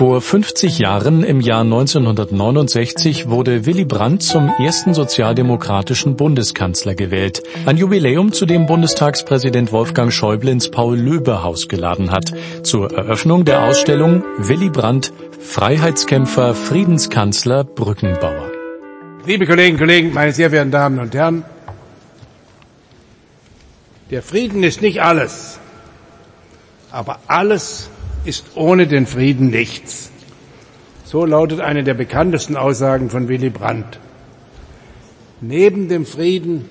Vor 50 Jahren, im Jahr 1969, wurde Willy Brandt zum ersten sozialdemokratischen Bundeskanzler gewählt. Ein Jubiläum, zu dem Bundestagspräsident Wolfgang Schäuble ins Paul-Löbe-Haus geladen hat. Zur Eröffnung der Ausstellung Willy Brandt, Freiheitskämpfer, Friedenskanzler, Brückenbauer. Liebe Kolleginnen und Kollegen, meine sehr verehrten Damen und Herren, der Frieden ist nicht alles, aber alles ist ohne den Frieden nichts. So lautet eine der bekanntesten Aussagen von Willy Brandt. Neben dem Frieden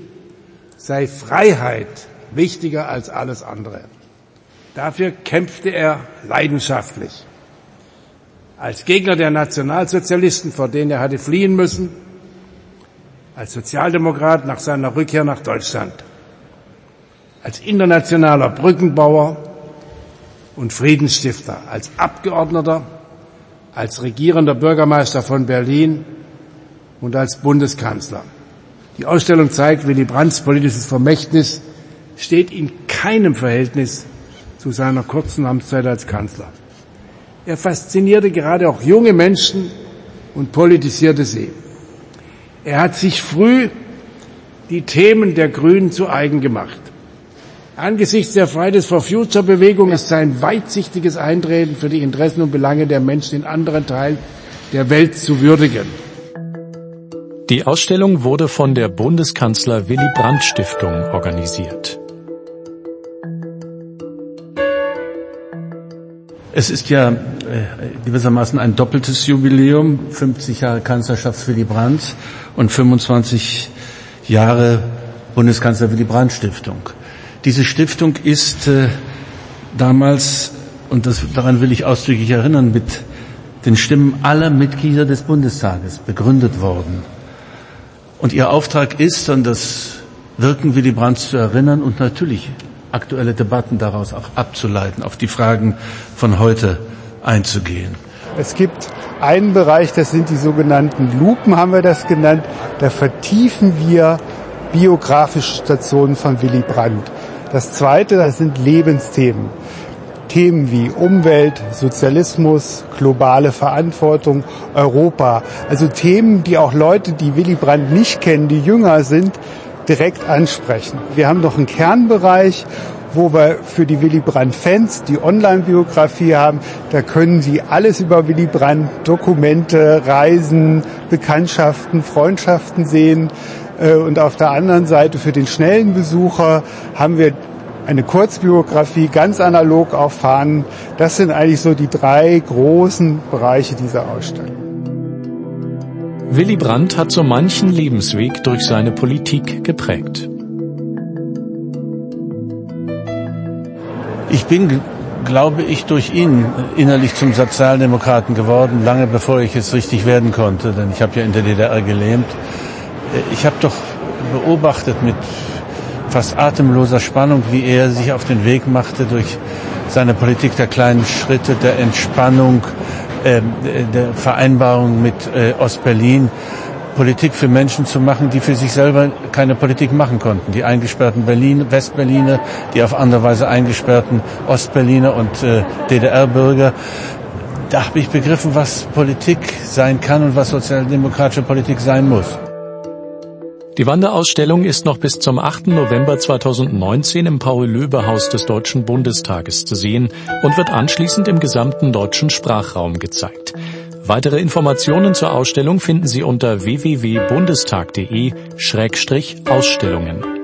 sei Freiheit wichtiger als alles andere. Dafür kämpfte er leidenschaftlich. Als Gegner der Nationalsozialisten, vor denen er hatte fliehen müssen, als Sozialdemokrat nach seiner Rückkehr nach Deutschland, als internationaler Brückenbauer und Friedensstifter, als Abgeordneter, als regierender Bürgermeister von Berlin und als Bundeskanzler. Die Ausstellung zeigt, Willy Brandts politisches Vermächtnis steht in keinem Verhältnis zu seiner kurzen Amtszeit als Kanzler. Er faszinierte gerade auch junge Menschen und politisierte sie. Er hat sich früh die Themen der Grünen zu eigen gemacht. Angesichts der Fridays for Future Bewegung ist sein weitsichtiges Eintreten für die Interessen und Belange der Menschen in anderen Teilen der Welt zu würdigen. Die Ausstellung wurde von der Bundeskanzler Willy Brandt Stiftung organisiert. Es ist ja äh, gewissermaßen ein doppeltes Jubiläum, 50 Jahre Kanzlerschaft Willy Brandt und 25 Jahre Bundeskanzler Willy Brandt Stiftung. Diese Stiftung ist äh, damals, und das, daran will ich ausdrücklich erinnern, mit den Stimmen aller Mitglieder des Bundestages begründet worden. Und ihr Auftrag ist, an das Wirken Willy Brandt zu erinnern und natürlich aktuelle Debatten daraus auch abzuleiten, auf die Fragen von heute einzugehen. Es gibt einen Bereich, das sind die sogenannten Lupen, haben wir das genannt. Da vertiefen wir biografische Stationen von Willy Brandt. Das zweite, das sind Lebensthemen. Themen wie Umwelt, Sozialismus, globale Verantwortung, Europa. Also Themen, die auch Leute, die Willy Brandt nicht kennen, die jünger sind, direkt ansprechen. Wir haben noch einen Kernbereich, wo wir für die Willy Brandt Fans die Online-Biografie haben. Da können Sie alles über Willy Brandt, Dokumente, Reisen, Bekanntschaften, Freundschaften sehen. Äh, und auf der anderen Seite für den schnellen Besucher haben wir eine Kurzbiografie ganz analog auf Fahnen. Das sind eigentlich so die drei großen Bereiche dieser Ausstellung. Willy Brandt hat so manchen Lebensweg durch seine Politik geprägt. Ich bin, glaube ich, durch ihn innerlich zum Sozialdemokraten geworden, lange bevor ich es richtig werden konnte, denn ich habe ja in der DDR gelähmt. Ich habe doch beobachtet mit fast atemloser Spannung, wie er sich auf den Weg machte durch seine Politik der kleinen Schritte, der Entspannung, äh, der Vereinbarung mit äh, Ostberlin, Politik für Menschen zu machen, die für sich selber keine Politik machen konnten. Die eingesperrten Berlin, Westberliner, die auf andere Weise eingesperrten Ostberliner und äh, DDR-Bürger. Da habe ich begriffen, was Politik sein kann und was sozialdemokratische Politik sein muss. Die Wanderausstellung ist noch bis zum 8. November 2019 im Paul-Löbe-Haus des Deutschen Bundestages zu sehen und wird anschließend im gesamten deutschen Sprachraum gezeigt. Weitere Informationen zur Ausstellung finden Sie unter www.bundestag.de-ausstellungen.